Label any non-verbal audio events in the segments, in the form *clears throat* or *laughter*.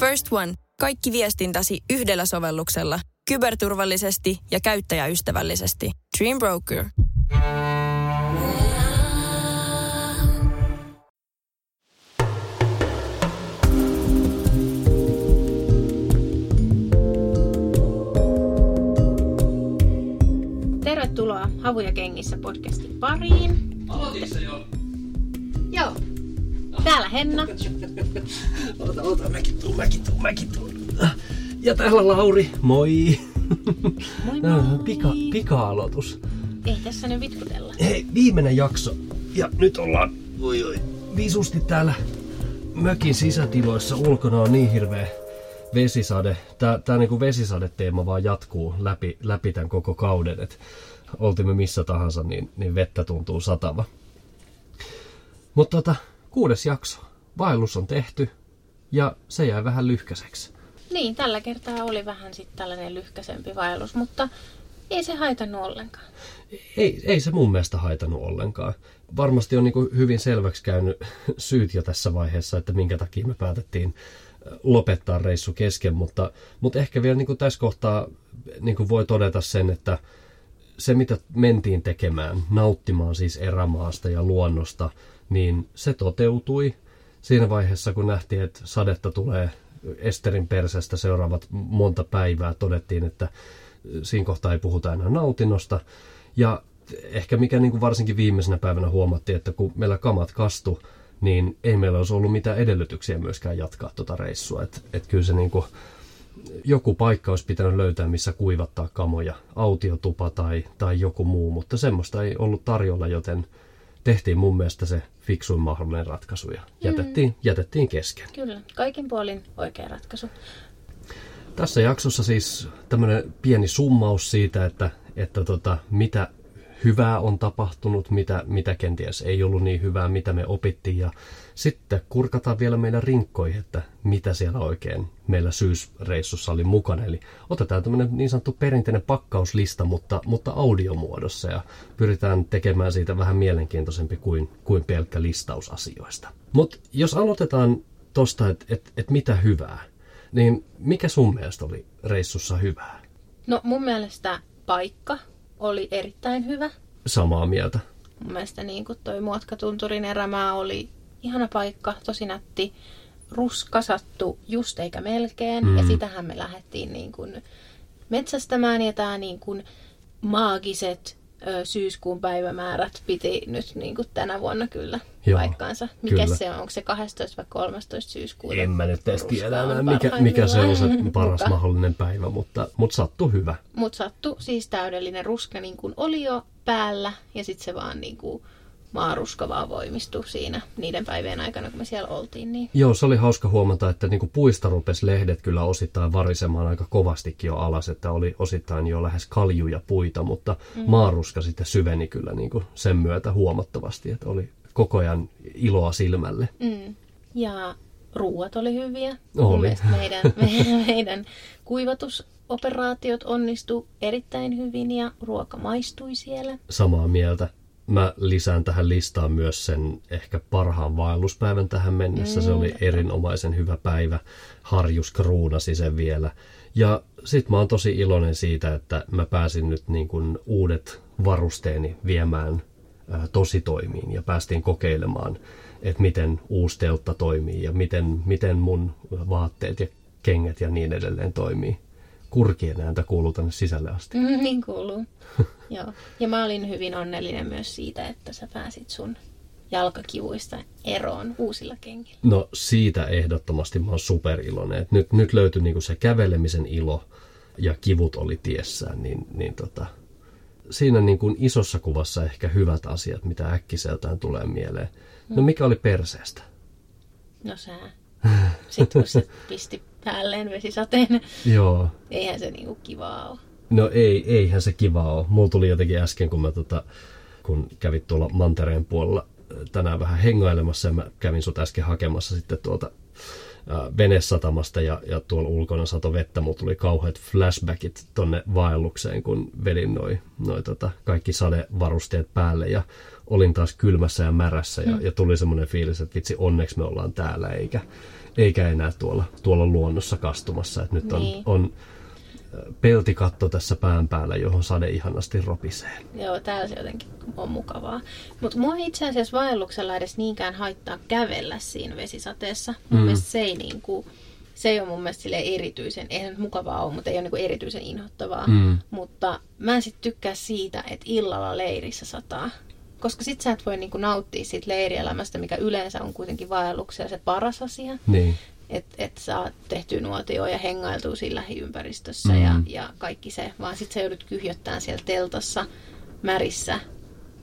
First One. Kaikki viestintäsi yhdellä sovelluksella. Kyberturvallisesti ja käyttäjäystävällisesti. Dream Broker. Tervetuloa Havuja kengissä podcastin pariin. Aloitissa jo. Joo. Täällä Henna. Ota, ota, mäkin tuun, mäkin tuun, mäkin tuun. Ja täällä Lauri, moi. Moi moi. Pika, pika-aloitus. Ei tässä nyt vitkutella. Hei, viimeinen jakso. Ja nyt ollaan, oi oi, visusti täällä mökin sisätiloissa. Ulkona on niin hirveä vesisade. Tää, tää niinku vesisadeteema vaan jatkuu läpi, läpi tämän koko kauden. Et oltimme missä tahansa, niin, niin vettä tuntuu satava. Mutta tota, kuudes jakso. Vaellus on tehty ja se jäi vähän lyhkäiseksi. Niin, tällä kertaa oli vähän sitten tällainen lyhkäsempi vaellus, mutta ei se haitannut ollenkaan. Ei, ei se mun mielestä haitannut ollenkaan. Varmasti on niin hyvin selväksi käynyt syyt jo tässä vaiheessa, että minkä takia me päätettiin lopettaa reissu kesken, mutta, mutta ehkä vielä niin tässä kohtaa niin voi todeta sen, että se mitä mentiin tekemään, nauttimaan siis erämaasta ja luonnosta, niin se toteutui siinä vaiheessa, kun nähtiin, että sadetta tulee Esterin persestä seuraavat monta päivää, todettiin, että siinä kohtaa ei puhuta enää nautinnosta. Ja ehkä mikä niin kuin varsinkin viimeisenä päivänä huomattiin, että kun meillä kamat kastu, niin ei meillä olisi ollut mitään edellytyksiä myöskään jatkaa tuota reissua. Että et kyllä se niin kuin, joku paikka olisi pitänyt löytää, missä kuivattaa kamoja, autiotupa tai, tai joku muu, mutta semmoista ei ollut tarjolla, joten tehtiin mun mielestä se fiksuin mahdollinen ratkaisu ja jätettiin, mm. jätettiin kesken. Kyllä, kaikin puolin oikea ratkaisu. Tässä jaksossa siis tämmöinen pieni summaus siitä, että, että tota, mitä hyvää on tapahtunut, mitä, mitä kenties ei ollut niin hyvää, mitä me opittiin. Ja sitten kurkataan vielä meidän rinkkoihin, että mitä siellä oikein meillä syysreissussa oli mukana. Eli otetaan tämmöinen niin sanottu perinteinen pakkauslista, mutta, mutta audiomuodossa ja pyritään tekemään siitä vähän mielenkiintoisempi kuin, kuin pelkkä listaus asioista. Mutta jos aloitetaan tosta, että et, et mitä hyvää, niin mikä sun mielestä oli reissussa hyvää? No mun mielestä paikka oli erittäin hyvä. Samaa mieltä. Mun mielestä niin kuin toi Muotkatunturin erämaa oli ihana paikka, tosi nätti. Ruska sattu just eikä melkein. Mm. Ja sitähän me lähdettiin niin kuin metsästämään ja tämä niin kuin maagiset ö, syyskuun päivämäärät piti nyt niin kuin tänä vuonna kyllä Joo, paikkaansa. Mikä kyllä. se on? Onko se 12 vai 13 syyskuuta? En mä nyt edes tiedä, mikä, mikä se on se paras *laughs* mahdollinen päivä, mutta, mutta sattuu hyvä. Mutta sattu siis täydellinen ruska niin kuin oli jo päällä ja sitten se vaan niin kuin maaruska vaan voimistui siinä niiden päivien aikana, kun me siellä oltiin. Niin. Joo, se oli hauska huomata, että niin kuin puista rupesi lehdet kyllä osittain varisemaan aika kovastikin jo alas, että oli osittain jo lähes kaljuja puita, mutta mm. maaruska sitten syveni kyllä niin kuin sen myötä huomattavasti, että oli koko ajan iloa silmälle. Mm. Ja ruuat oli hyviä. Oli. Meidän, *laughs* meidän, meidän kuivatusoperaatiot onnistu erittäin hyvin ja ruoka maistui siellä. Samaa mieltä. Mä lisään tähän listaan myös sen ehkä parhaan vaelluspäivän tähän mennessä. Se oli erinomaisen hyvä päivä. Harjus kruunasi sen vielä. Ja sit mä oon tosi iloinen siitä, että mä pääsin nyt niin kuin uudet varusteeni viemään ää, tositoimiin ja päästiin kokeilemaan, että miten uusi teltta toimii ja miten, miten mun vaatteet ja kengät ja niin edelleen toimii. Kurkien ääntä kuuluu tänne sisälle asti. Mm, niin kuuluu. *laughs* Joo. Ja mä olin hyvin onnellinen myös siitä, että sä pääsit sun jalkakivuista eroon uusilla kengillä. No siitä ehdottomasti mä oon superiloinen. Et nyt, nyt löytyi niinku se kävelemisen ilo ja kivut oli tiessään, niin, niin tota, siinä niin kuin isossa kuvassa ehkä hyvät asiat, mitä äkkiseltään tulee mieleen. No mikä oli perseestä? No sä. Sitten kun se *laughs* pisti päälleen vesisateen, Joo, eihän se niinku kivaa ole. no ei, eihän se kiva ole. Mulla tuli jotenkin äsken, kun mä tota, kun kävit tuolla mantereen puolella äh, tänään vähän hengailemassa ja mä kävin sut äsken hakemassa sitten tuolta venesatamasta ja, ja tuolla ulkona sato vettä, mutta tuli kauheat flashbackit tonne vaellukseen, kun vedin noi, noi tota, kaikki sadevarusteet päälle ja olin taas kylmässä ja märässä ja, mm. ja tuli semmoinen fiilis, että vitsi onneksi me ollaan täällä eikä, eikä enää tuolla, tuolla luonnossa kastumassa. että nyt on, niin. on peltikatto tässä pään päällä, johon sade ihanasti ropisee. Joo, täällä se jotenkin on mukavaa. Mutta mua itse asiassa vaelluksella edes niinkään haittaa kävellä siinä vesisateessa. Mun mm. mielestä se ei niinku, se ei ole mun mielestä erityisen, eihän nyt mukavaa ole, mutta ei ole niinku erityisen inhottavaa. Mm. Mutta mä en sitten tykkää siitä, että illalla leirissä sataa. Koska sit sä et voi niinku nauttia siitä leirielämästä, mikä yleensä on kuitenkin vaelluksella se paras asia. Niin että et saa tehty nuotio ja hengailtua siinä lähiympäristössä mm. ja, ja kaikki se, vaan sitten sä joudut kyhjöttämään siellä teltassa märissä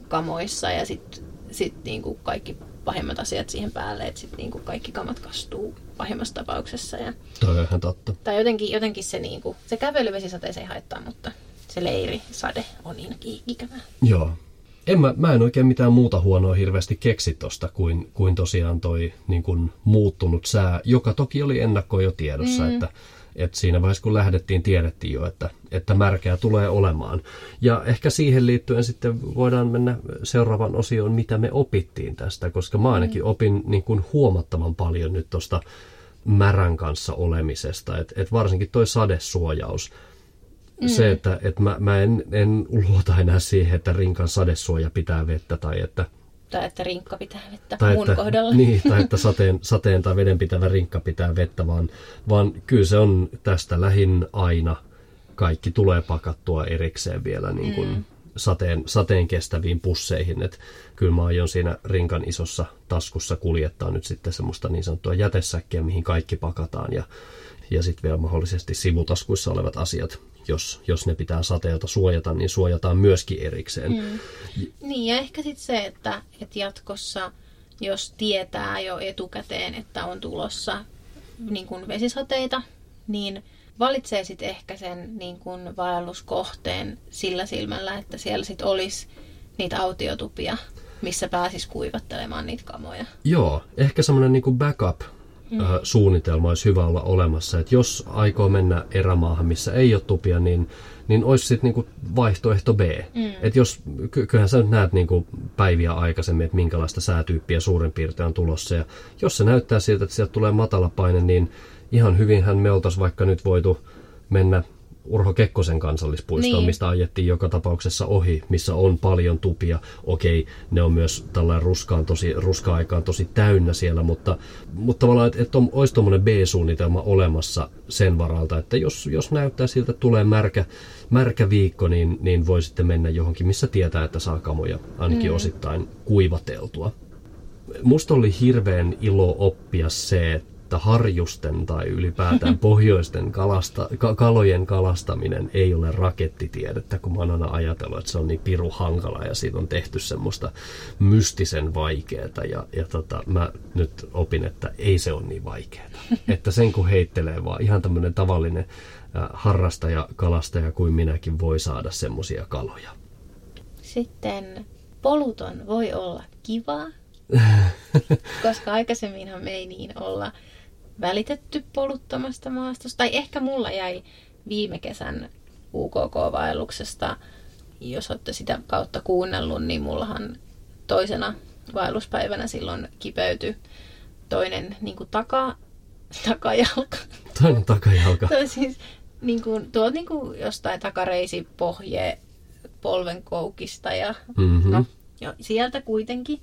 kamoissa ja sitten sit niinku kaikki pahimmat asiat siihen päälle, että sitten niinku kaikki kamat kastuu pahimmassa tapauksessa. Ja, Toi on ihan totta. Tai jotenkin, jotenkin se, niinku, se kävelyvesisateeseen ei haittaa, mutta se leiri, sade on niin ikävää. Joo, en mä, mä en oikein mitään muuta huonoa hirveästi keksi tosta kuin, kuin tosiaan toi niin kuin muuttunut sää, joka toki oli ennakkoon jo tiedossa, mm. että, että siinä vaiheessa kun lähdettiin tiedettiin jo, että, että märkää tulee olemaan. Ja ehkä siihen liittyen sitten voidaan mennä seuraavan osioon, mitä me opittiin tästä, koska mä ainakin mm. opin niin kuin huomattavan paljon nyt tuosta märän kanssa olemisesta, että et varsinkin toi sadesuojaus – Mm. Se, että, että mä, mä en, en luota enää siihen, että rinkan sadesuoja pitää vettä tai että... Tai että rinkka pitää vettä tai mun että, kohdalla. *laughs* Niin, tai että sateen, sateen tai veden pitävä rinkka pitää vettä, vaan, vaan kyllä se on tästä lähin aina. Kaikki tulee pakattua erikseen vielä niin kuin mm. sateen, sateen kestäviin pusseihin. Et kyllä mä aion siinä rinkan isossa taskussa kuljettaa nyt sitten semmoista niin sanottua jätesäkkiä, mihin kaikki pakataan ja, ja sitten vielä mahdollisesti sivutaskuissa olevat asiat jos, jos ne pitää sateelta suojata, niin suojataan myöskin erikseen. Mm. Niin ja ehkä sitten se, että, että jatkossa jos tietää jo etukäteen, että on tulossa niin kuin vesisateita, niin valitsee sitten ehkä sen niin kuin vaelluskohteen sillä silmällä, että siellä sitten olisi niitä autiotupia, missä pääsis kuivattelemaan niitä kamoja. Joo, ehkä semmoinen niin backup mm. suunnitelma olisi hyvä olla olemassa. Että jos aikoo mennä erämaahan, missä ei ole tupia, niin, niin olisi sitten niinku vaihtoehto B. Mm. Että jos, kyllähän sä nyt näet niinku päiviä aikaisemmin, että minkälaista säätyyppiä suurin piirtein on tulossa. Ja jos se näyttää siltä, että sieltä tulee matala paine, niin ihan hyvinhän me oltaisiin vaikka nyt voitu mennä Urho Kekkosen kansallispuistoon, niin. mistä ajettiin joka tapauksessa ohi, missä on paljon tupia. Okei, ne on myös tällainen ruskaan tosi, ruska-aikaan tosi täynnä siellä, mutta, mutta tavallaan, että, että on, olisi tuommoinen B-suunnitelma olemassa sen varalta, että jos, jos näyttää siltä, että tulee märkä, märkä viikko, niin, niin voi sitten mennä johonkin, missä tietää, että saa kamoja ainakin mm. osittain kuivateltua. Musta oli hirveän ilo oppia se, että että harjusten tai ylipäätään *laughs* pohjoisten kalasta, ka- kalojen kalastaminen ei ole rakettitiedettä, kun mä oon aina ajatellut, että se on niin piru hankala ja siitä on tehty semmoista mystisen vaikeeta. Ja, ja tota, mä nyt opin, että ei se ole niin vaikeeta. *laughs* Että sen kun heittelee vaan ihan tämmöinen tavallinen harrastaja, kalastaja kuin minäkin voi saada semmoisia kaloja. Sitten poluton voi olla kivaa, *laughs* koska aikaisemminhan me ei niin olla välitetty poluttomasta maastosta. Tai ehkä mulla jäi viime kesän UKK-vaelluksesta, jos olette sitä kautta kuunnellut, niin mullahan toisena vaelluspäivänä silloin kipeytyi toinen niin kuin taka, takajalka. Toinen takajalka. Toi siis niin kuin, tuo niin kuin jostain takareisi pohje polvenkoukista ja mm-hmm. no, jo, sieltä kuitenkin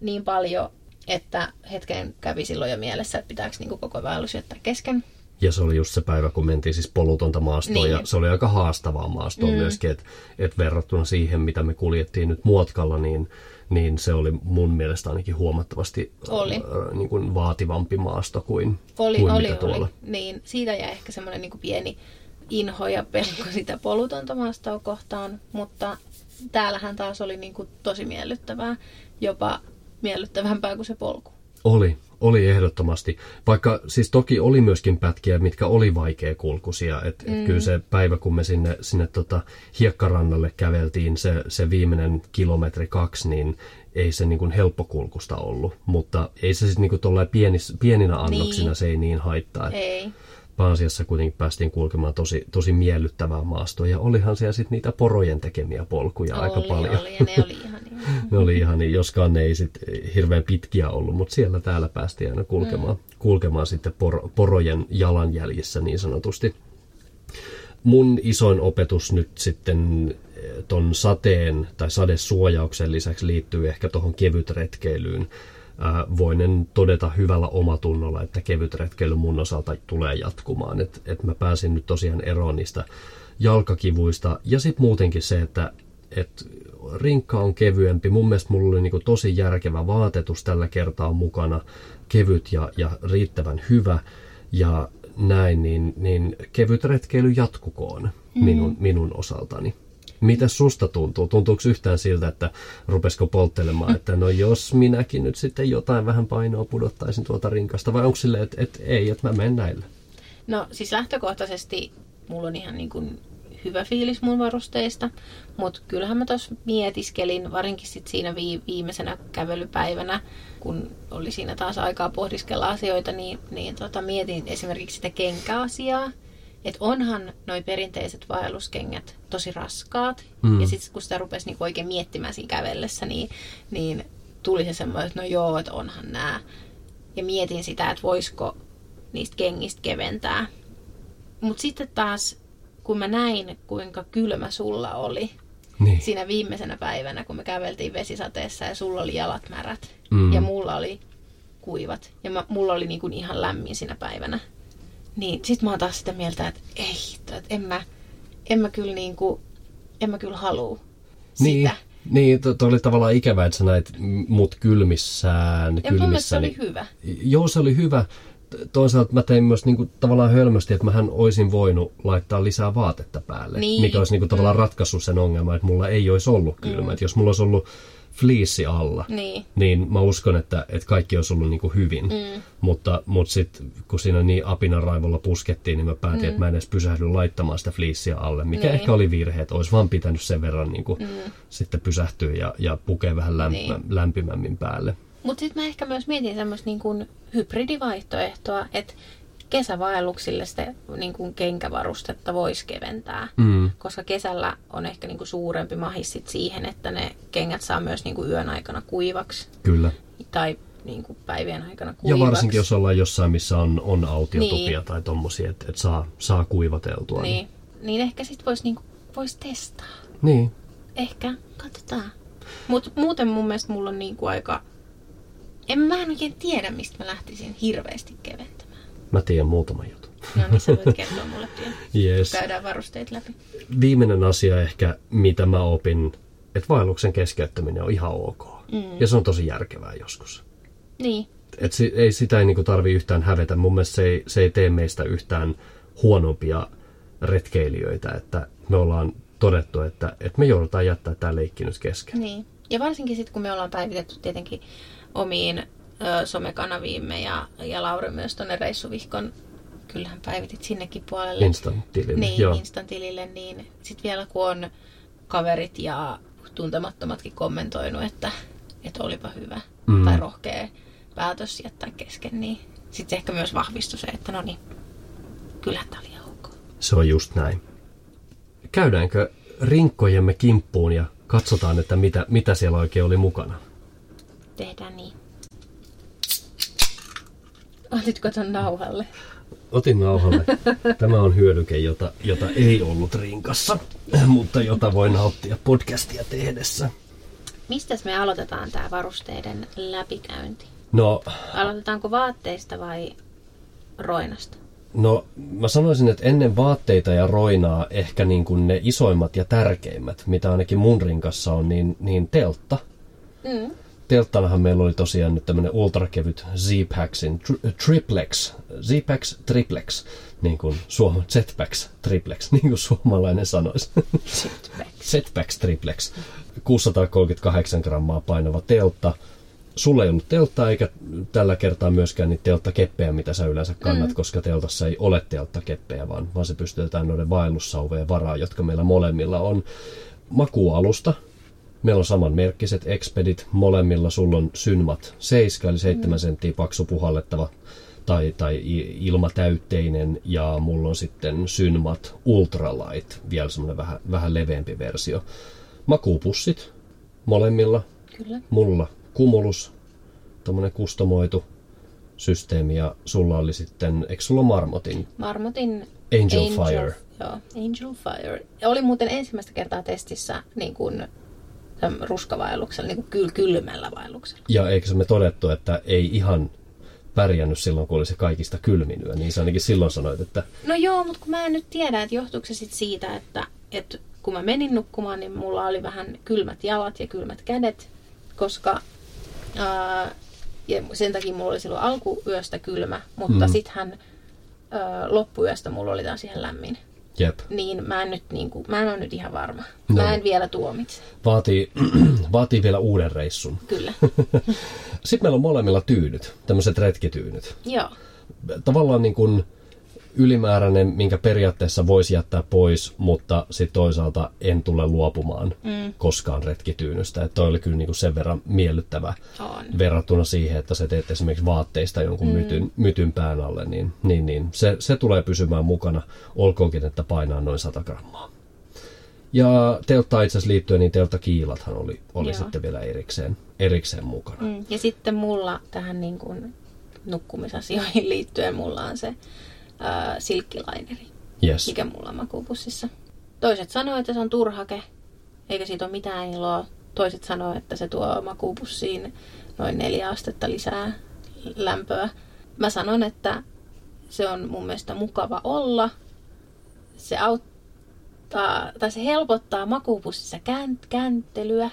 niin paljon että hetken kävi silloin jo mielessä, että pitääkö niin koko vaellus jättää kesken. Ja se oli just se päivä, kun mentiin siis polutonta maastoa niin. ja se oli aika haastavaa maastoa mm. myöskin, että et verrattuna siihen, mitä me kuljettiin nyt muotkalla, niin, niin se oli mun mielestä ainakin huomattavasti oli. Äh, niin kuin vaativampi maasto kuin, oli, kuin oli, mitä tuolla. Oli. Niin, siitä jäi ehkä semmoinen niin pieni inho ja pelko sitä polutonta maastoa kohtaan, mutta täällähän taas oli niin kuin tosi miellyttävää. Jopa miellyttävämpää kuin se polku. Oli, oli ehdottomasti. Vaikka siis toki oli myöskin pätkiä, mitkä oli vaikeakulkuisia. Et, mm. et kyllä se päivä, kun me sinne, sinne tota hiekkarannalle käveltiin se, se viimeinen kilometri kaksi, niin ei se niin kuin helppokulkusta ollut. Mutta ei se sitten niin pienis, pieninä annoksina niin. se ei niin haittaa. Ei. Paasiassa kuitenkin päästiin kulkemaan tosi, tosi miellyttävää maastoa. Ja olihan siellä sitten niitä porojen tekemiä polkuja oli, aika paljon. Oli, ja ne oli ihan *laughs* ne oli ihan niin, joskaan ne ei sit hirveän pitkiä ollut, mutta siellä täällä päästiin aina kulkemaan, mm. kulkemaan sitten por, porojen jalanjäljissä niin sanotusti. Mun isoin opetus nyt sitten eh, ton sateen tai sadesuojauksen lisäksi liittyy ehkä tuohon kevytretkeilyyn voinen todeta hyvällä omatunnolla, että kevyt retkeily mun osalta tulee jatkumaan. Että et mä pääsin nyt tosiaan eroon niistä jalkakivuista. Ja sitten muutenkin se, että et rinkka on kevyempi. Mun mielestä mulla oli niinku tosi järkevä vaatetus tällä kertaa mukana. Kevyt ja, ja riittävän hyvä. Ja näin, niin, niin kevyt retkeily jatkukoon minun, mm. minun osaltani. Mitä susta tuntuu? Tuntuuko yhtään siltä, että rupesko polttelemaan, että no jos minäkin nyt sitten jotain vähän painoa pudottaisin tuolta rinkasta, vai onko silleen, että, että ei, että mä menen näille? No siis lähtökohtaisesti mulla on ihan niin kuin hyvä fiilis mun varusteista, mutta kyllähän mä tuossa mietiskelin, varinkin sit siinä viimeisenä kävelypäivänä, kun oli siinä taas aikaa pohdiskella asioita, niin, niin tota, mietin esimerkiksi sitä kenkäasiaa, että onhan noi perinteiset vaelluskengät tosi raskaat. Mm. Ja sitten kun sitä rupesi niinku oikein miettimään siinä kävellessä, niin, niin tuli se semmoinen, että no joo, että onhan nämä. Ja mietin sitä, että voisiko niistä kengistä keventää. Mutta sitten taas, kun mä näin, kuinka kylmä sulla oli niin. siinä viimeisenä päivänä, kun me käveltiin vesisateessa ja sulla oli jalat märät mm. ja mulla oli kuivat. Ja mä, mulla oli niinku ihan lämmin siinä päivänä. Niin sit mä oon taas sitä mieltä, että ei, että en mä, en mä kyllä niinku, en mä kyllä halua niin. sitä. Niin, to, oli tavallaan ikävä, että sä näit mut kylmissään. Ja kylmissä, se oli hyvä. Joo, se oli hyvä. Toisaalta mä tein myös niin kuin, tavallaan hölmösti, että mähän olisin voinut laittaa lisää vaatetta päälle. Niin. Mikä olisi niin kuin, tavallaan mm. ratkaissut sen ongelman, että mulla ei olisi ollut kylmä. Mm. Että jos mulla olisi ollut fliissi alla, niin, niin mä uskon, että, että kaikki olisi ollut niin kuin hyvin. Mm. Mutta, mutta sitten kun siinä niin apinan raivolla puskettiin, niin mä päätin, mm. että mä en edes pysähdy laittamaan sitä fliissiä alle, mikä niin. ehkä oli virhe, että olisi vaan pitänyt sen verran niin kuin mm. sitten pysähtyä ja, ja pukea vähän lämp- niin. lämpimämmin päälle. Mutta sitten mä ehkä myös mietin semmoista niin kuin hybridivaihtoehtoa, että kesävaelluksille sitä niin kuin kenkävarustetta voisi keventää, mm. koska kesällä on ehkä niin kuin suurempi mahis siihen, että ne kengät saa myös niin kuin yön aikana kuivaksi. Kyllä. Tai niin kuin päivien aikana kuivaksi. Ja varsinkin jos ollaan jossain, missä on, on autiotupia niin. tai tommosia, että et saa, saa kuivateltua. Niin, niin. niin ehkä sitten voisi niin vois testaa. Niin. Ehkä, katsotaan. Mutta muuten mun mielestä mulla on niin kuin aika... En mä en oikein tiedä, mistä mä lähtisin hirveästi keventämään. Mä tiedän muutaman jutun. No niin, sä voit *laughs* kertoa mulle pian. Yes. Käydään varusteet läpi. Viimeinen asia ehkä, mitä mä opin, että vaelluksen keskeyttäminen on ihan ok. Mm. Ja se on tosi järkevää joskus. Niin. Et si, ei, sitä ei niinku tarvi yhtään hävetä. Mun mielestä se ei, se ei tee meistä yhtään huonompia retkeilijöitä, että me ollaan todettu, että, että me joudutaan jättää tämä leikki nyt kesken. Niin. Ja varsinkin sitten, kun me ollaan päivitetty tietenkin omiin ö, somekanaviimme ja, ja Lauri myös tuonne Reissuvihkon kyllähän päivitit sinnekin puolelle. Instant-tilille, niin, joo. Instant-tilille, niin sitten vielä kun on kaverit ja tuntemattomatkin kommentoinut, että, että olipa hyvä mm. tai rohkea päätös jättää kesken, niin sitten ehkä myös vahvistui se, että no niin, kyllähän tämä oli ok. Se on just näin. Käydäänkö rinkkojemme kimppuun ja katsotaan, että mitä, mitä siellä oikein oli mukana? Tehdään niin. Otitko ton nauhalle? Otin nauhalle. *laughs* Tämä on hyödyke, jota, jota ei ollut rinkassa, mutta jota voi nauttia podcastia tehdessä. Mistä me aloitetaan tämä varusteiden läpikäynti? No, Aloitetaanko vaatteista vai roinasta? no mä sanoisin, että ennen vaatteita ja roinaa ehkä niin kuin ne isoimmat ja tärkeimmät, mitä ainakin mun rinkassa on, niin, niin teltta. Mm telttanahan meillä oli tosiaan nyt tämmöinen ultrakevyt Z-Packsin tri- Triplex, Z-Packs Triplex, niin kuin Suoma, Z-Packs Triplex, *laughs* niin kuin suomalainen sanoisi. Z-Packs *laughs* Triplex. 638 grammaa painava teltta. sulla ei ollut telttaa eikä tällä kertaa myöskään niitä telttakeppejä, mitä sä yleensä kannat, mm. koska teltassa ei ole telttakeppejä, vaan, vaan se pystytetään noiden vaellussauvojen varaan, jotka meillä molemmilla on. Makualusta. Meillä on samanmerkkiset Expedit. Molemmilla sulla on Synmat 7, eli 7 mm. senttiä paksu puhallettava tai, tai ilmatäytteinen ja mulla on sitten Synmat Ultralight, vielä semmoinen vähän, vähän leveämpi versio. Makuupussit molemmilla. Kyllä. Mulla Cumulus, tuommoinen kustomoitu systeemi ja sulla oli sitten, eikö sulla Marmotin? Marmotin Angel, Angel Fire. Joo, Angel Fire. Ja oli muuten ensimmäistä kertaa testissä niin kuin ruskavaelluksella, niin kuin kyl, kylmällä vaelluksella. Ja eikö se me todettu, että ei ihan pärjännyt silloin, kun oli se kaikista kylminyä, niin sä ainakin silloin sanoit, että... No joo, mutta kun mä en nyt tiedä, että johtuuko se sit siitä, että, että kun mä menin nukkumaan, niin mulla oli vähän kylmät jalat ja kylmät kädet, koska ää, ja sen takia mulla oli silloin alkuyöstä kylmä, mutta mm. sittenhän loppuyöstä mulla oli taas ihan lämmin. Jep. Niin mä en nyt niin kuin, mä en ole nyt ihan varma. No. Mä en vielä tuomitse. Vaatii, *clears throat* vaatii vielä uuden reissun. Kyllä. *laughs* Sitten meillä on molemmilla tyynyt, tämmöiset retkityynyt. Joo. Tavallaan niin kuin, ylimääräinen, minkä periaatteessa voisi jättää pois, mutta sitten toisaalta en tule luopumaan mm. koskaan retkityynystä. Että toi oli kyllä niinku sen verran miellyttävä On. verrattuna siihen, että sä teet esimerkiksi vaatteista jonkun mm. mytyn, mytyn pään alle, niin, niin, niin se, se tulee pysymään mukana, olkoonkin, että painaa noin 100 grammaa. Ja teltta itse asiassa liittyen, niin teltta kiilathan oli, oli sitten vielä erikseen, erikseen mukana. Mm. Ja sitten mulla tähän niin kuin nukkumisasioihin *laughs* liittyen mulla on se äh, silkkilaineri, yes. mikä mulla on makuupussissa. Toiset sanoo, että se on turhake, eikä siitä ole mitään iloa. Toiset sanoo, että se tuo makuupussiin noin neljä astetta lisää lämpöä. Mä sanon, että se on mun mielestä mukava olla. Se auttaa, tai se helpottaa makuupussissa kääntelyä,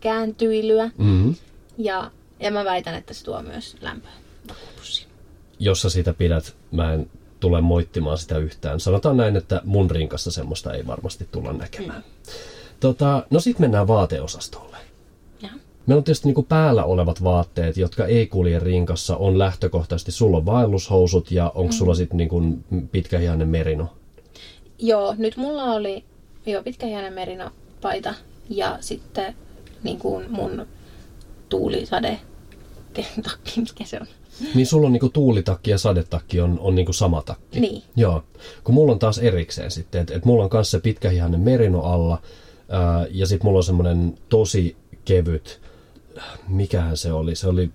kääntyilyä. Mm-hmm. Ja, ja mä väitän, että se tuo myös lämpöä makuupussiin. Jos sä sitä pidät, mä en tule moittimaan sitä yhtään. Sanotaan näin, että mun rinkassa semmoista ei varmasti tulla näkemään. Mm. Tota, no sitten mennään vaateosastolle. Ja. Meillä on tietysti niin päällä olevat vaatteet, jotka ei kulje rinkassa, on lähtökohtaisesti, sulla on vaellushousut ja onko mm. sulla sitten niin pitkähihainen merino? Joo, nyt mulla oli jo pitkähihainen merino paita ja sitten niin kuin mun tuulisade *laughs* takki, mikä se on? Niin sulla on niinku tuulitakki ja sadetakki on, on niinku sama takki. Niin. Joo. Kun mulla on taas erikseen sitten, että et mulla on kanssa se pitkähihainen merino alla ää, ja sitten mulla on semmoinen tosi kevyt, mikähän se oli, se oli,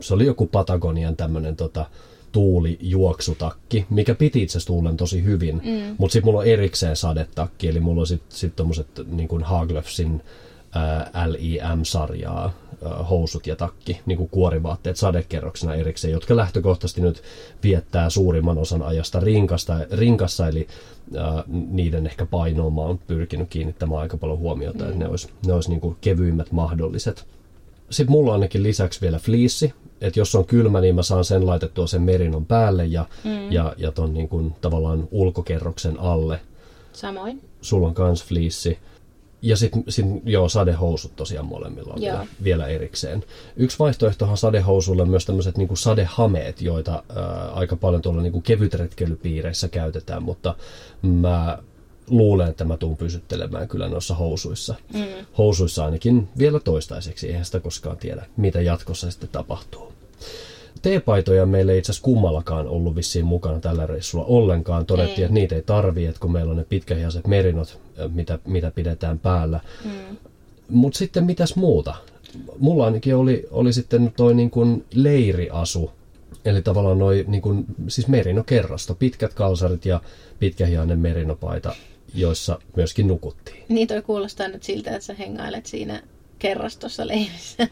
se oli joku Patagonian tämmöinen tota, tuulijuoksutakki, mikä piti itse tuulen tosi hyvin, mm. mutta sitten mulla on erikseen sadetakki, eli mulla on sitten sit tommoset niin kuin Haglöfsin LIM-sarjaa housut ja takki, niin kuin kuorivaatteet sadekerroksena erikseen, jotka lähtökohtaisesti nyt viettää suurimman osan ajasta rinkasta, rinkassa, eli ää, niiden ehkä painoon mä oon pyrkinyt kiinnittämään aika paljon huomiota, mm. että ne olisi, ne olisi niin kuin kevyimmät mahdolliset. Sitten mulla on ainakin lisäksi vielä fliissi, että jos on kylmä, niin mä saan sen laitettua sen merinon päälle ja, mm. ja, ja ton niin kuin tavallaan ulkokerroksen alle. Samoin. Sulla on kans fliissi. Ja sitten sit, joo, sadehousut tosiaan molemmilla on vielä, vielä erikseen. Yksi vaihtoehtohan sadehousuille on myös tämmöiset niin sadehameet, joita ää, aika paljon tuolla niin kevytretkeilypiireissä käytetään, mutta mä luulen, että mä tuun pysyttelemään kyllä noissa housuissa. Mm. Housuissa ainakin vielä toistaiseksi, eihän sitä koskaan tiedä, mitä jatkossa sitten tapahtuu. T-paitoja meillä ei itse asiassa kummallakaan ollut vissiin mukana tällä reissulla ollenkaan. Todettiin, ei. että niitä ei tarvi, että kun meillä on ne pitkähiäiset merinot, mitä, mitä pidetään päällä. Mm. Mutta sitten mitäs muuta? Mulla ainakin oli, oli sitten toi niin kuin leiriasu, eli tavallaan noi niin kuin, siis merinokerrasto, pitkät kalsarit ja pitkähiainen merinopaita, joissa myöskin nukuttiin. Niin toi kuulostaa nyt siltä, että sä hengailet siinä kerrastossa leirissä.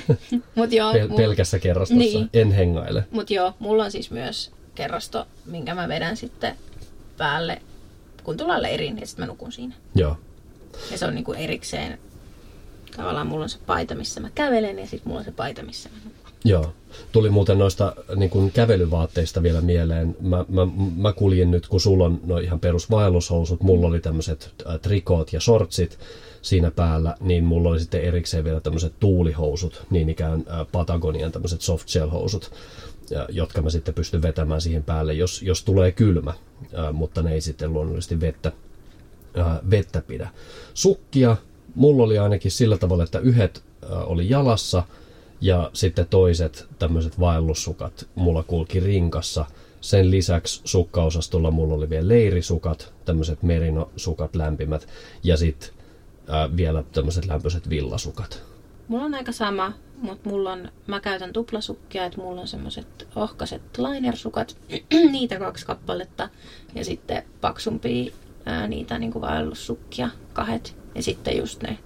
*laughs* Mut joo, Pel- pelkässä kerrastossa, niin. en hengaile. Mutta joo, mulla on siis myös kerrasto, minkä mä vedän sitten päälle, kun tullaan leiriin, ja sitten mä nukun siinä. Joo. Ja se on niinku erikseen, tavallaan mulla on se paita, missä mä kävelen, ja sitten mulla on se paita, missä mä nukun. Joo. Tuli muuten noista niin kuin kävelyvaatteista vielä mieleen. Mä, mä, mä kuljin nyt, kun sulla on no ihan perusvaellushousut, mulla oli tämmöiset trikoot ja shortsit siinä päällä, niin mulla oli sitten erikseen vielä tämmöiset tuulihousut, niin ikään Patagonian tämmöiset soft shell housut, jotka mä sitten pystyn vetämään siihen päälle, jos, jos tulee kylmä, mutta ne ei sitten luonnollisesti vettä, vettä pidä. Sukkia, mulla oli ainakin sillä tavalla, että yhdet oli jalassa ja sitten toiset tämmöiset vaellussukat mulla kulki rinkassa. Sen lisäksi sukkaosastolla mulla oli vielä leirisukat, tämmöiset merinosukat lämpimät ja sitten vielä tämmöiset lämpöiset villasukat. Mulla on aika sama, mutta mulla on, mä käytän tuplasukkia, että mulla on semmoiset ohkaset linersukat, *clears throat* niitä kaksi kappaletta, ja sitten paksumpia ää, niitä niin kuin vaellussukkia, kahdet, ja sitten just ne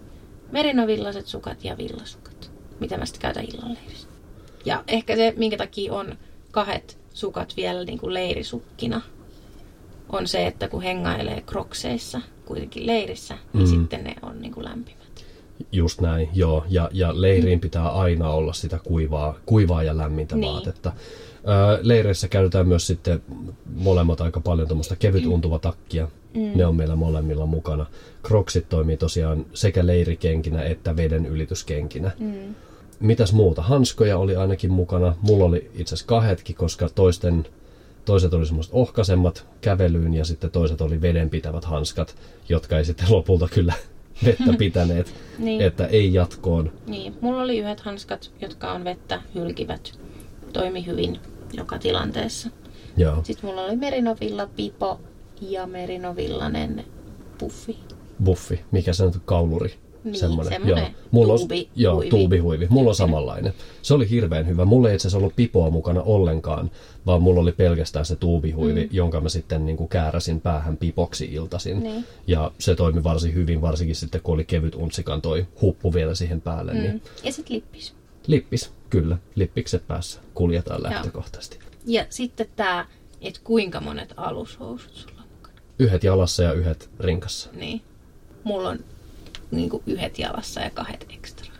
merinovillaset sukat ja villasukat, mitä mä sitten käytän illanleirissä. Ja ehkä se, minkä takia on kahdet sukat vielä niin kuin leirisukkina, on se, että kun hengailee krokseissa, kuitenkin leirissä, niin mm. sitten ne on niin kuin lämpimät. Just näin, joo. Ja, ja leiriin pitää aina olla sitä kuivaa, kuivaa ja lämmintä niin. vaatetta. Leireissä käytetään myös sitten molemmat aika paljon tuommoista kevyt untuva takkia. Mm. Ne on meillä molemmilla mukana. Kroksit toimii tosiaan sekä leirikenkinä että veden ylityskenkinä. Mm. Mitäs muuta? Hanskoja oli ainakin mukana. Mulla oli itse asiassa kahdetkin, koska toisten, toiset oli semmoiset ohkaisemmat kävelyyn ja sitten toiset oli vedenpitävät hanskat, jotka ei sitten lopulta kyllä *laughs* vettä *laughs* pitäneet, niin. että ei jatkoon. Niin, mulla oli yhdet hanskat, jotka on vettä hylkivät. Toimi hyvin joka tilanteessa. Joo. Sitten mulla oli merinovilla pipo ja merinovillanen buffi. Buffi, mikä se on kauluri? Niin, semmoinen. Joo. Mulla tuubi, on, joo, tuubihuivi. Mulla on samanlainen. Se oli hirveän hyvä. Mulla ei itse asiassa ollut pipoa mukana ollenkaan, vaan mulla oli pelkästään se tuubihuivi, mm. jonka mä sitten niin kuin kääräsin päähän pipoksi iltasin. Niin. Ja se toimi varsin hyvin, varsinkin sitten kun oli kevyt untsikan toi huppu vielä siihen päälle. Niin mm. Niin... Ja sitten lippis. Lippis, kyllä. Lippikset päässä kuljetaan lähtökohtaisesti. Ja sitten tämä, että kuinka monet alushousut sulla on mukana? Yhdet jalassa ja yhdet rinkassa. Niin. Mulla on niin kuin yhdet jalassa ja kahdet ekstra.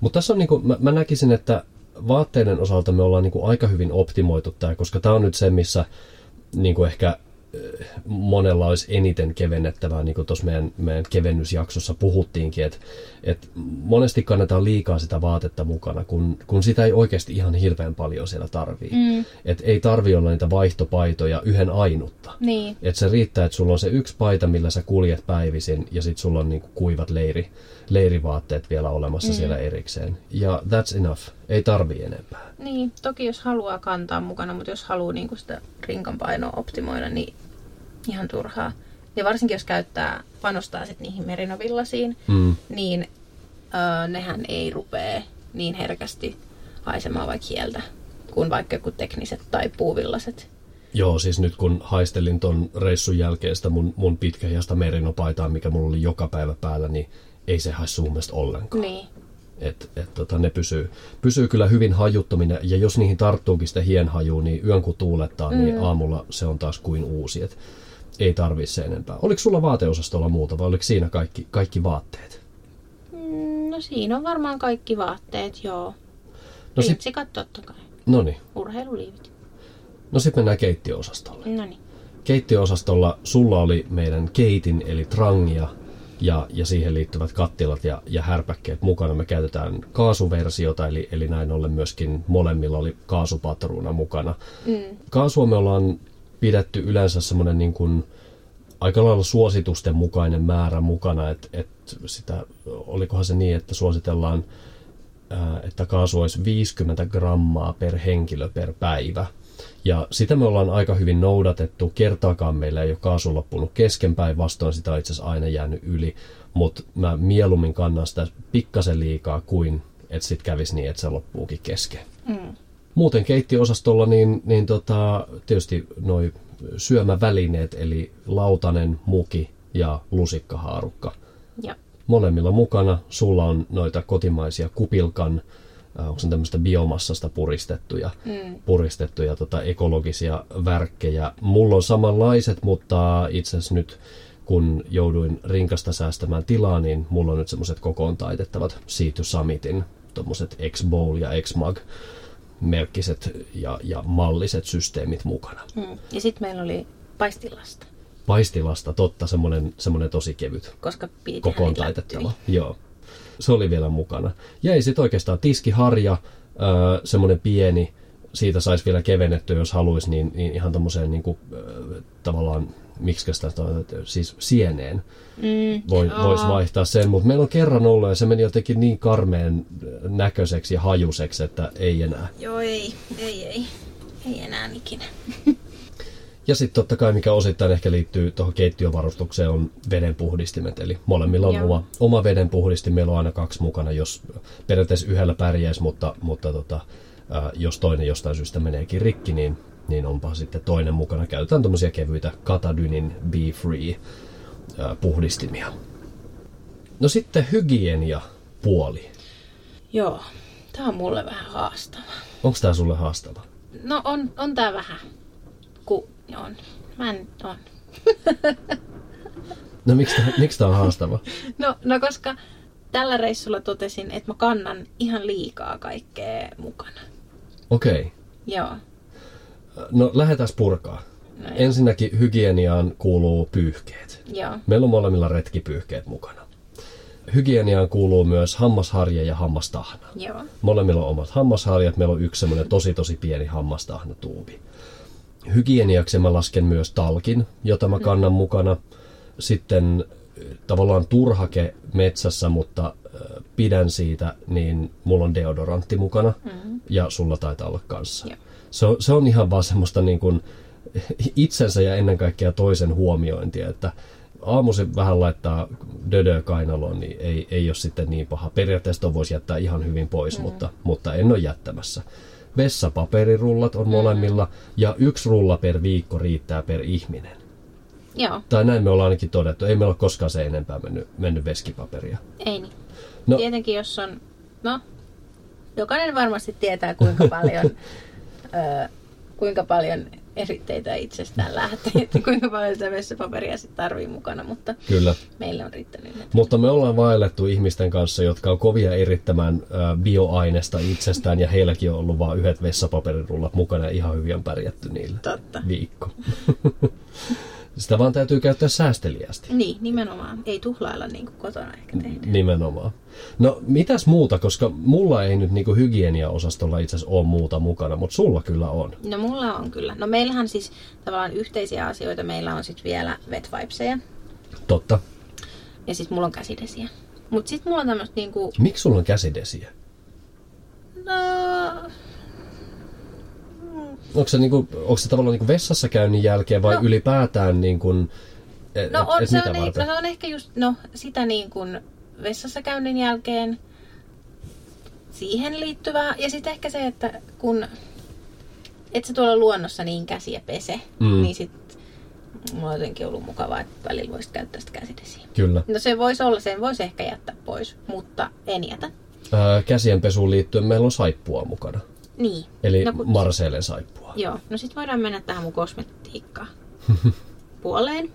Mutta tässä on, niin kuin, mä, mä näkisin, että vaatteiden osalta me ollaan niin kuin aika hyvin optimoitu tämä, koska tämä on nyt se, missä niin kuin ehkä monella olisi eniten kevennettävää, niin kuin tuossa meidän, meidän kevennysjaksossa puhuttiinkin, että, että monesti kannetaan liikaa sitä vaatetta mukana, kun, kun sitä ei oikeasti ihan hirveän paljon siellä tarvii. Mm. Että ei tarvi olla niitä vaihtopaitoja yhden ainutta. Niin. Että se riittää, että sulla on se yksi paita, millä sä kuljet päivisin, ja sitten sulla on niin kuin kuivat leiri, leirivaatteet vielä olemassa mm. siellä erikseen. Ja that's enough. Ei tarvii enempää. Niin, toki jos haluaa kantaa mukana, mutta jos haluaa niin sitä rinkan painoa optimoida, niin ihan turhaa. Ja varsinkin jos käyttää, panostaa sitten niihin merinovillasiin, mm. niin öö, nehän ei rupee niin herkästi haisemaan vaikka hieltä kuin vaikka joku tekniset tai puuvillaset. Joo, siis nyt kun haistelin ton reissun jälkeen sitä mun, mun pitkähiasta merinopaitaa, mikä mulla oli joka päivä päällä, niin ei se hae sun mielestä ollenkaan. Niin. Et, et, tota, ne pysyy, pysyy kyllä hyvin hajuttomina, ja jos niihin tarttuukin sitä hienhajuun, niin yön kun tuulettaa, niin mm. niin aamulla se on taas kuin uusi. Et ei tarvii enempää. Oliko sulla vaateosastolla muuta vai oliko siinä kaikki, kaikki vaatteet? Mm, no siinä on varmaan kaikki vaatteet, joo. No Rintsikat totta kai. No niin. Urheiluliivit. No sitten mennään keittiöosastolle. No niin. Keittiöosastolla sulla oli meidän keitin eli trangia ja, ja siihen liittyvät kattilat ja, ja härpäkkeet mukana. Me käytetään kaasuversiota, eli, eli näin ollen myöskin molemmilla oli kaasupatruuna mukana. Mm. Kaasua me ollaan pidetty yleensä semmoinen niin kuin aika lailla suositusten mukainen määrä mukana, että, että sitä, olikohan se niin, että suositellaan, että kaasu olisi 50 grammaa per henkilö per päivä. Ja sitä me ollaan aika hyvin noudatettu. Kertaakaan meillä ei ole kaasu loppunut kesken vastoin sitä on itse asiassa aina jäänyt yli. Mutta mä mieluummin kannan sitä pikkasen liikaa kuin että sitten kävisi niin, että se loppuukin kesken. Mm. Muuten keittiosastolla niin, niin tota, tietysti noin syömävälineet, eli lautanen, muki ja lusikkahaarukka. Ja. Molemmilla mukana. Sulla on noita kotimaisia kupilkan, äh, onko se tämmöistä biomassasta puristettuja, mm. puristettuja tota, ekologisia värkkejä. Mulla on samanlaiset, mutta itse asiassa nyt kun jouduin rinkasta säästämään tilaa, niin mulla on nyt semmoiset kokoon taitettavat Sea to Summitin tuommoiset X-Bowl ja X-Mag merkkiset ja, ja malliset systeemit mukana. Mm. Ja sitten meillä oli paistilasta, Paistilasta, totta, semmoinen, semmoinen tosi kevyt, koska piti kokoon taitettava. Joo. Se oli vielä mukana. Jäi sitten oikeastaan tiskiharja, öö, semmoinen pieni, siitä saisi vielä kevennettyä, jos haluaisi, niin, niin ihan tommoseen niin kuin, öö, tavallaan, miksi sitä sanotaan, siis sieneen Mm, voi, voisi vaihtaa sen, mutta meillä on kerran ollut ja se meni jotenkin niin karmeen näköiseksi ja hajuseksi, että ei enää. Joo, ei, ei, ei. Ei enää ikinä. *laughs* Ja sitten totta kai, mikä osittain ehkä liittyy tuohon keittiövarustukseen, on vedenpuhdistimet. Eli molemmilla on Joo. oma, oma vedenpuhdistin. Meillä on aina kaksi mukana, jos periaatteessa yhdellä pärjäisi, mutta, mutta tota, ää, jos toinen jostain syystä meneekin rikki, niin, niin onpa sitten toinen mukana. Käytetään tuommoisia kevyitä Katadynin Be Free puhdistimia. No sitten hygienia puoli. Joo, tää on mulle vähän haastava. Onko tämä sulle haastava? No on, on tää vähän. Ku, on. Mä en, on. No miksi tää, miksi on haastava? *laughs* No, no koska tällä reissulla totesin, että mä kannan ihan liikaa kaikkea mukana. Okei. Okay. Joo. No lähdetään purkaa. No joo. Ensinnäkin hygieniaan kuuluu pyyhkeet. Joo. Meillä on molemmilla retkipyyhkeet mukana. Hygieniaan kuuluu myös hammasharja ja hammastahna. Joo. Molemmilla on omat hammasharjat. Meillä on yksi semmoinen tosi tosi pieni hammastahnatuubi. Hygieniaksi mä lasken myös talkin, jota mä kannan mukana. Sitten äh, tavallaan turhake metsässä, mutta äh, pidän siitä, niin mulla on deodorantti mukana Mm. ja sulla taitaa olla kanssa. Joo. Se on, se on ihan vaan semmoista niin kuin itsensä ja ennen kaikkea toisen huomiointia, että aamuisin vähän laittaa dödö kainaloon, niin ei, ei ole sitten niin paha. Periaatteessa ton voisi jättää ihan hyvin pois, mm. mutta, mutta en ole jättämässä. Vessapaperirullat on molemmilla ja yksi rulla per viikko riittää per ihminen. Joo. Tai näin me ollaan ainakin todettu. Ei meillä ole koskaan se enempää mennyt, mennyt veskipaperia. Ei niin. No. No. Tietenkin jos on, no, jokainen varmasti tietää kuinka paljon, *laughs* kuinka paljon eritteitä itsestään lähtee, että kuinka paljon sitä vessapaperia sitten tarvii mukana, mutta Kyllä. meillä on riittänyt. Mutta me ollaan vaellettu ihmisten kanssa, jotka on kovia erittämään bioaineesta itsestään ja heilläkin on ollut vain yhdet vessapaperirullat mukana ja ihan hyvin on pärjätty niillä Totta. viikko. *laughs* Sitä vaan täytyy käyttää säästeliästi. Niin, nimenomaan. Ei tuhlailla niin kuin kotona ehkä tehdä. Nimenomaan. No mitäs muuta, koska mulla ei nyt niinku hygienia-osastolla itse asiassa ole muuta mukana, mutta sulla kyllä on. No mulla on kyllä. No meillähän siis tavallaan yhteisiä asioita. Meillä on sitten vielä wet wipeseja Totta. ja sitten mulla on käsidesiä. Mutta sitten mulla on tämmöistä niinku, Miksi sulla on käsidesiä? no, Onko se, niinku, onko se tavallaan niinku vessassa käynnin jälkeen vai No. ylipäätään niinku, et, No on, et se, mitä on ehkä, varten? se on ehkä just no, sitä niin kuin vessassa käynnin jälkeen siihen liittyvää. Ja sitten ehkä se, että kun et sä tuolla luonnossa niin käsiä pese, Mm. niin sitten mulla on jotenkin ollut mukavaa, että välillä voisit käyttää sitä käsidesiä. Kyllä. No se voisi olla, sen voisi ehkä jättää pois, mutta en jätä. Ää, käsienpesuun liittyen meillä on saippua mukana. Niin. Eli No kun- Marseellen saippua. Joo, no sitten voidaan mennä tähän mun kosmetiikkaan *laughs* puoleen.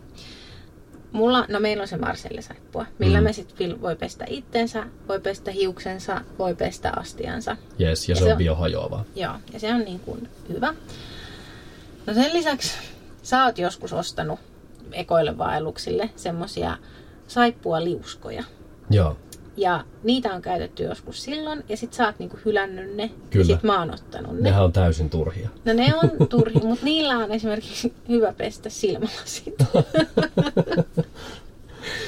Mulla, no meillä on se Marcelle saippua, millä Mm. me sitten voi pestä itsensä, voi pestä hiuksensa, voi pestä astiansa. Yes, ja, Ja se se on on- biohajoava. Joo, ja se on niin kuin hyvä. No sen lisäksi sä oot joskus ostanut ekoille vaelluksille semmosia saippua liuskoja. Joo, Ja niitä on käytetty joskus silloin, ja sit sä oot niinku hylännyt ne, Kyllä. ja sit mä oon ottanut ne. nehän on täysin turhia. No ne on turhi, mutta niillä on esimerkiksi hyvä pestä silmälasit. *laughs*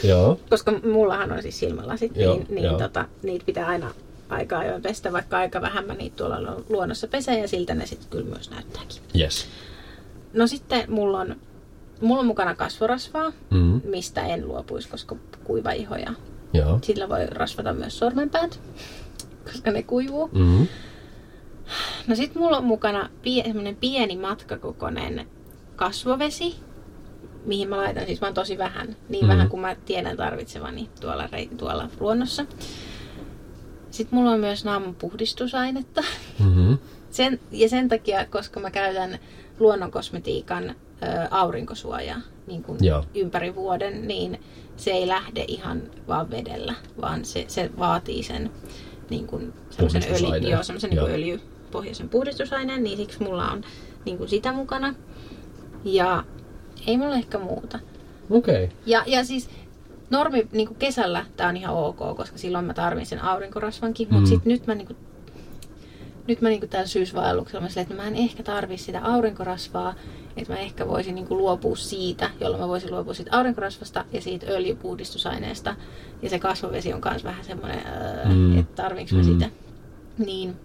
Joo, Koska mullahan on siis silmälasit, Joo, niin, niin tota, niitä pitää aina aika ajoin pestä, vaikka aika vähän mä niitä tuolla lu- luonnossa pesee ja siltä ne sitten kyllä myös näyttääkin. yes. No sitten mulla on, mulla on mukana kasvorasvaa, Mm, mistä en luopuisi, koska kuiva iho ja joo. sillä voi rasvata myös sormenpäät, koska ne kuivuu. Mm, No sit mulla on mukana pie, semmonen pieni matkakokoinen kasvovesi, mihin mä laitan siis vaan tosi vähän. Niin Mhm. vähän kuin mä tiedän tarvitsevani tuolla, rei- tuolla luonnossa. Sitten mulla on myös naamanpuhdistusainetta. mm, Sen, ja sen takia, koska mä käytän luonnonkosmetiikan aurinkosuojaa niin kuin Joo. ympäri vuoden, niin se ei lähde ihan vaan vedellä, vaan se, se vaatii sen niin kuin semmoisen, öljy, joo, semmoisen niin Joo. öljypohjaisen puhdistusaineen, niin siksi mulla on niin kuin sitä mukana. Ja ei mulla ehkä muuta. Okei. Okay. Ja, ja siis normi niin kuin kesällä tämä on ihan ok, koska silloin mä tarvin sen aurinkorasvankin, Mm. mutta sitten nyt mä niin kuin, nyt mä niin tällä syysvaelluksella mä silleen, että mä en ehkä tarvi sitä aurinkorasvaa, että mä ehkä voisin niin luopua siitä, jolloin mä voisin luopua siitä aurinkorasvasta ja siitä öljypuhdistusaineesta. Ja se kasvovesi on myös vähän semmoinen, Mm. mm. että tarviinko mä Mm. sitä. Niin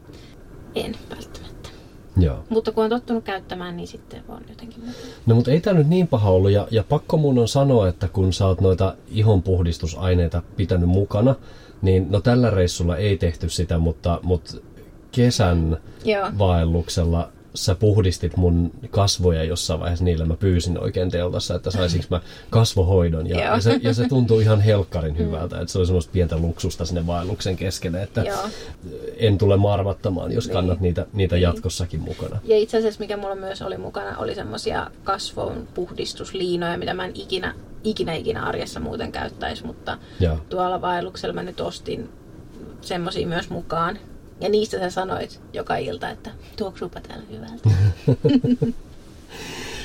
en välttämättä. Joo. Mutta kun on tottunut käyttämään, niin sitten on jotenkin. No mutta ei tämä nyt niin paha ollut ja, ja pakko mun on sanoa, että kun sä oot noita ihonpuhdistusaineita pitänyt mukana, niin no tällä reissulla ei tehty sitä, mutta, mutta kesän Joo. vaelluksella sä puhdistit mun kasvoja jossain vaiheessa niillä. Mä pyysin oikein teltassa, että saisinko mä kasvohoidon. Ja, ja, se, ja se tuntui ihan helkkarin hyvältä. Että se oli semmoista pientä luksusta sinne vaelluksen keskelle, että Joo. en tule marvattamaan, jos Niin. kannat niitä, niitä Niin. jatkossakin mukana. Ja itse asiassa mikä mulla myös oli mukana, oli semmosia kasvon puhdistusliinoja, mitä mä en ikinä, ikinä, ikinä arjessa muuten käyttäisi, mutta Joo. tuolla vaelluksella mä nyt ostin semmosia myös mukaan. Ja niistä sä sanoit joka ilta, että tuoksuupa täällä hyvältä. *laughs*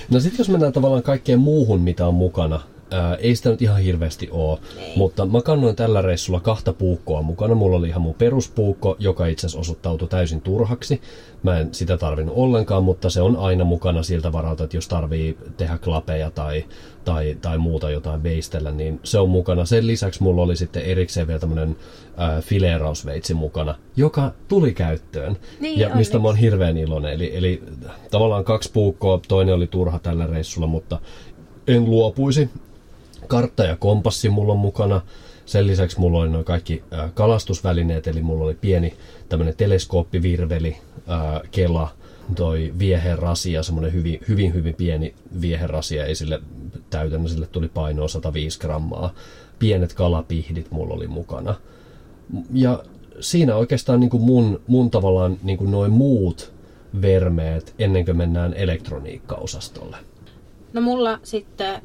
No sitten jos mennään tavallaan kaikkeen muuhun, mitä on mukana, ää, ei sitä nyt ihan hirveästi ole, Ei. mutta mä kannoin tällä reissulla kahta puukkoa mukana. Mulla oli ihan mun peruspuukko, joka itse asiassa osoittautui täysin turhaksi. Mä en sitä tarvinnut ollenkaan, mutta se on aina mukana siltä varalta, että jos tarvii tehdä klapeja tai, tai, tai muuta jotain veistellä, niin se on mukana. Sen lisäksi mulla oli sitten erikseen vielä tämmönen ää, fileerausveitsi mukana, joka tuli käyttöön. Niin, ja mistä mä oon onneksi. hirveän iloinen. Eli, eli tavallaan kaksi puukkoa, toinen oli turha tällä reissulla, mutta en luopuisi. Kartta ja kompassi mulla on mukana. Sen lisäksi mulla oli noin kaikki kalastusvälineet, eli mulla oli pieni tämmönen teleskooppivirveli, kela, toi vieherasia, semmoinen hyvin, hyvin, hyvin pieni vieherasia, ei sille täytännä, sille tuli painoa 105 grammaa. Pienet kalapihdit mulla oli mukana. Ja siinä oikeastaan niin kuin mun, mun tavallaan niin kuin noin muut vermeet ennen kuin mennään elektroniikkaosastolle. No mulla sitten,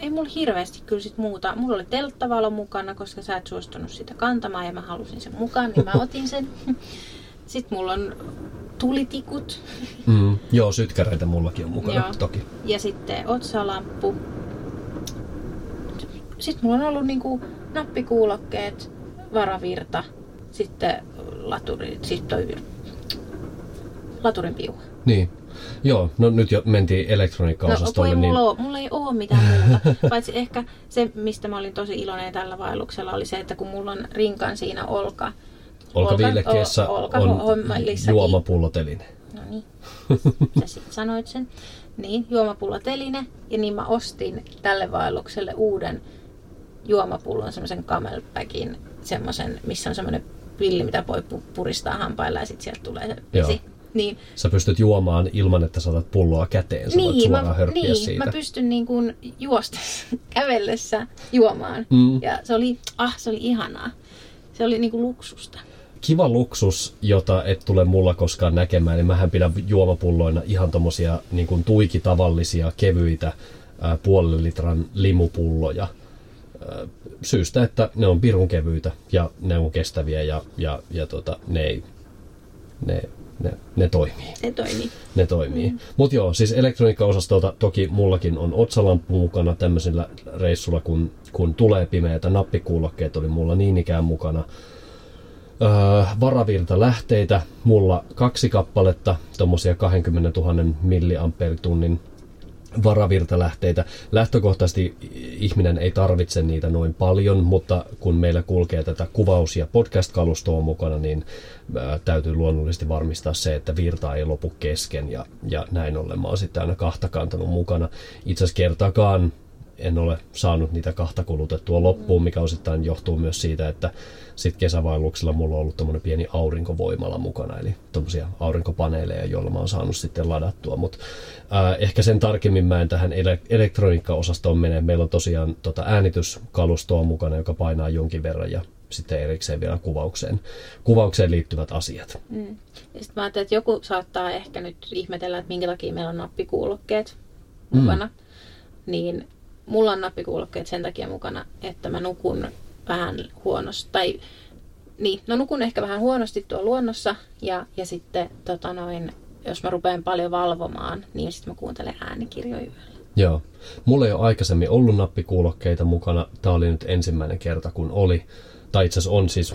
ei mulla hirveästi kyllä sit muuta. Mulla oli telttavalo mukana, koska sä et suostunut sitä kantamaan ja mä halusin sen mukaan, niin mä otin sen. *laughs* Sitten mulla on tulitikut Mm. Joo, sytkäreitä mullakin on mukana, Joo. toki. ja sitten otsalamppu. Sitten mulla on ollut niinku nappikuulokkeet, varavirta, sitten laturi, sit toi laturin piuha. Niin. Joo, no nyt jo mentiin No elektroniikkaosastolle, ei niin mulla, mulla ei oo mitään muuta. Paitsi ehkä se, mistä mä olin tosi iloinen tällä vaelluksella, oli se, että kun mulla on rinkan siinä olka. olkaviilekkeessä olka- olka- on juomapulloteline. No niin, sä sitten sanoit sen. Niin, juomapulloteline. Ja niin mä ostin tälle vaellukselle uuden juomapullon, semmoisen camelbackin, semmoisen, missä on semmoinen pilli, mitä voi pu- puristaa hampailla ja sitten sieltä tulee se vesi. Joo. Niin, Sä pystyt juomaan ilman, että saatat pulloa käteen. Sä voit niin, suoraan mä, niin siitä. mä pystyn niin kuin juostessa, *laughs* kävellessä juomaan. Mm. Ja se oli, ah, se oli ihanaa. Se oli niin kuin luksusta. kiva luksus, jota et tule mulla koskaan näkemään, niin mähän pidän juomapulloina ihan tommosia niin kuin tuikitavallisia, kevyitä ää, puolen litran limupulloja. Ää, syystä, että ne on pirun kevyitä ja ne on kestäviä ja, ja, ja tota, ne, ei, ne, ne, ne toimii. Se toimi. Ne toimii. Mm. Mutta joo, siis elektroniikkaosastolta toki mullakin on otsalamppu mukana tämmöisellä reissulla, kun, kun tulee pimeätä. Nappikuulokkeet oli mulla niin ikään mukana. Öö, varavirta lähteitä, mulla kaksi kappaletta, tommosia 20 000 milliamperitunnin varavirtalähteitä. Lähtökohtaisesti ihminen ei tarvitse niitä noin paljon, mutta kun meillä kulkee tätä kuvaus- ja podcast-kalustoa mukana, niin täytyy luonnollisesti varmistaa se, että virta ei lopu kesken ja, ja näin ollen mä oon sitten aina kahta kantanut mukana. Itse asiassa kertaakaan en ole saanut niitä kahta kulutettua loppuun, mikä osittain johtuu myös siitä, että sit kesävaelluksella mulla on ollut tommonen pieni aurinkovoimala mukana, eli tommosia aurinkopaneeleja, joilla mä oon saanut sitten ladattua, mutta ehkä sen tarkemmin mä en tähän ele- elektroniikkaosastoon mene. Meillä on tosiaan tota äänityskalustoa mukana, joka painaa jonkin verran ja sitten erikseen vielä kuvaukseen, kuvaukseen liittyvät asiat. Mm. Ja sitten mä ajattelin, että joku saattaa ehkä nyt ihmetellä, että minkä takia meillä on nappikuulokkeet mukana. Mm. Niin mulla on nappikuulokkeet sen takia mukana, että mä nukun vähän huonosti. Tai niin, no nukun ehkä vähän huonosti tuolla luonnossa ja, ja sitten tota noin, jos mä rupean paljon valvomaan, niin sitten mä kuuntelen äänikirjoja yöllä. Joo. Mulla ei ole aikaisemmin ollut nappikuulokkeita mukana. Tämä oli nyt ensimmäinen kerta, kun oli. Tai itse asiassa on siis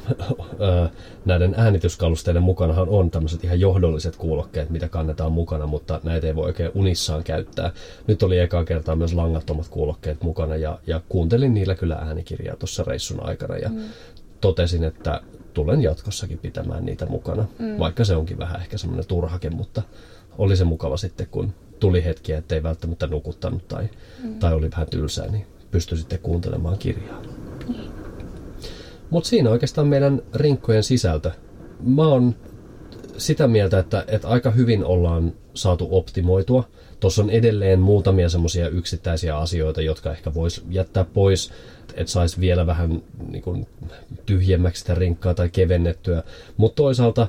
*laughs* näiden äänityskalusteiden mukanahan on tämmöiset ihan johdolliset kuulokkeet, mitä kannetaan mukana, mutta näitä ei voi oikein unissaan käyttää. Nyt oli ekaa kertaa myös langattomat kuulokkeet mukana ja, ja kuuntelin niillä kyllä äänikirjaa tuossa reissun aikana ja mm. totesin, että tulen jatkossakin pitämään niitä mukana, mm. vaikka se onkin vähän ehkä semmoinen turhake, mutta oli se mukava sitten, kun tuli hetkiä, ettei välttämättä nukuttanut tai, mm. tai oli vähän tylsää, niin pystyi sitten kuuntelemaan kirjaa. Mm. Mutta siinä oikeastaan meidän rinkkojen sisältö. Mä oon sitä mieltä, että, että aika hyvin ollaan saatu optimoitua. Tuossa on edelleen muutamia semmoisia yksittäisiä asioita, jotka ehkä voisi jättää pois, että saisi vielä vähän niin kuin, tyhjemmäksi sitä rinkkaa tai kevennettyä. Mutta toisaalta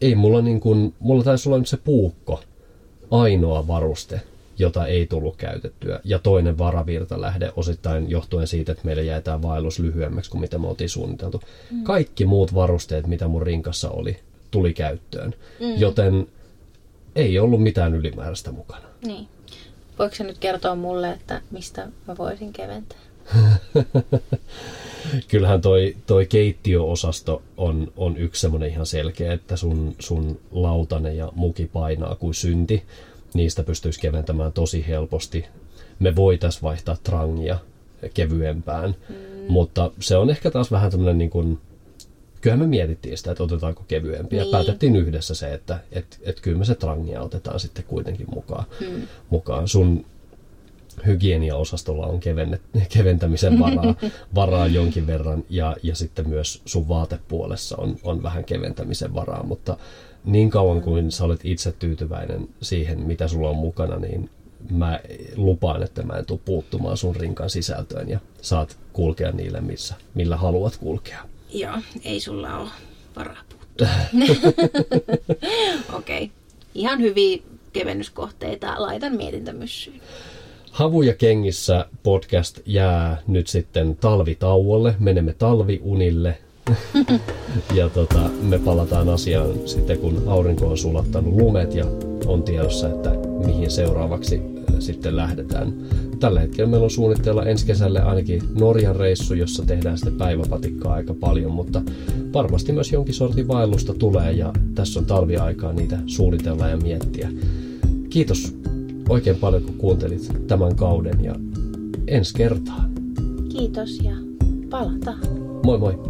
ei mulla, niin kuin, mulla taisi olla nyt se puukko ainoa varuste, jota ei tullut käytettyä, ja toinen varavirtalähde osittain johtuen siitä, että meillä jäi tämä vaellus lyhyemmäksi kuin mitä me oltiin suunniteltu. Mm. Kaikki muut varusteet, mitä mun rinkassa oli, tuli käyttöön, mm. joten ei ollut mitään ylimääräistä mukana. Niin. Voiko se nyt kertoa mulle, että mistä mä voisin keventää? *laughs* Kyllähän toi, toi keittiöosasto on, on yksi semmoinen ihan selkeä, että sun, sun lautane ja muki painaa kuin synti. Niistä pystyisi keventämään tosi helposti. Me voitaisiin vaihtaa trangia kevyempään, mm. mutta se on ehkä taas vähän tämmöinen niin kuin, kyllähän me mietittiin sitä, että otetaanko kevyempi niin. ja päätettiin yhdessä se, että et, et kyllä me se trangia otetaan sitten kuitenkin mukaan. Mm. mukaan. Sun hygieniaosastolla on kevennet, keventämisen varaa, *laughs* varaa jonkin verran ja, ja sitten myös sun vaatepuolessa on, on vähän keventämisen varaa, mutta niin kauan kuin sä olet itse tyytyväinen siihen, mitä sulla on mukana, niin mä lupaan, että mä en tule puuttumaan sun rinkan sisältöön ja saat kulkea niille, missä, millä haluat kulkea. Joo, ei sulla ole varaa puuttua. *laughs* Okei. Okay. Ihan hyviä kevennyskohteita laitan mietintämyssyyn. Havuja kengissä podcast jää nyt sitten talvitauolle. Menemme talviunille. Ja tota, me palataan asiaan sitten, kun aurinko on sulattanut lumet ja on tiedossa, että mihin seuraavaksi sitten lähdetään. Tällä hetkellä meillä on suunnitteilla ensi kesälle ainakin Norjan reissu, jossa tehdään sitten päiväpatikkaa aika paljon, mutta varmasti myös jonkin sortin vaellusta tulee ja tässä on talviaikaa niitä suunnitella ja miettiä. Kiitos oikein paljon, kun kuuntelit tämän kauden ja ensi kertaan. Kiitos ja palataan. Moi moi.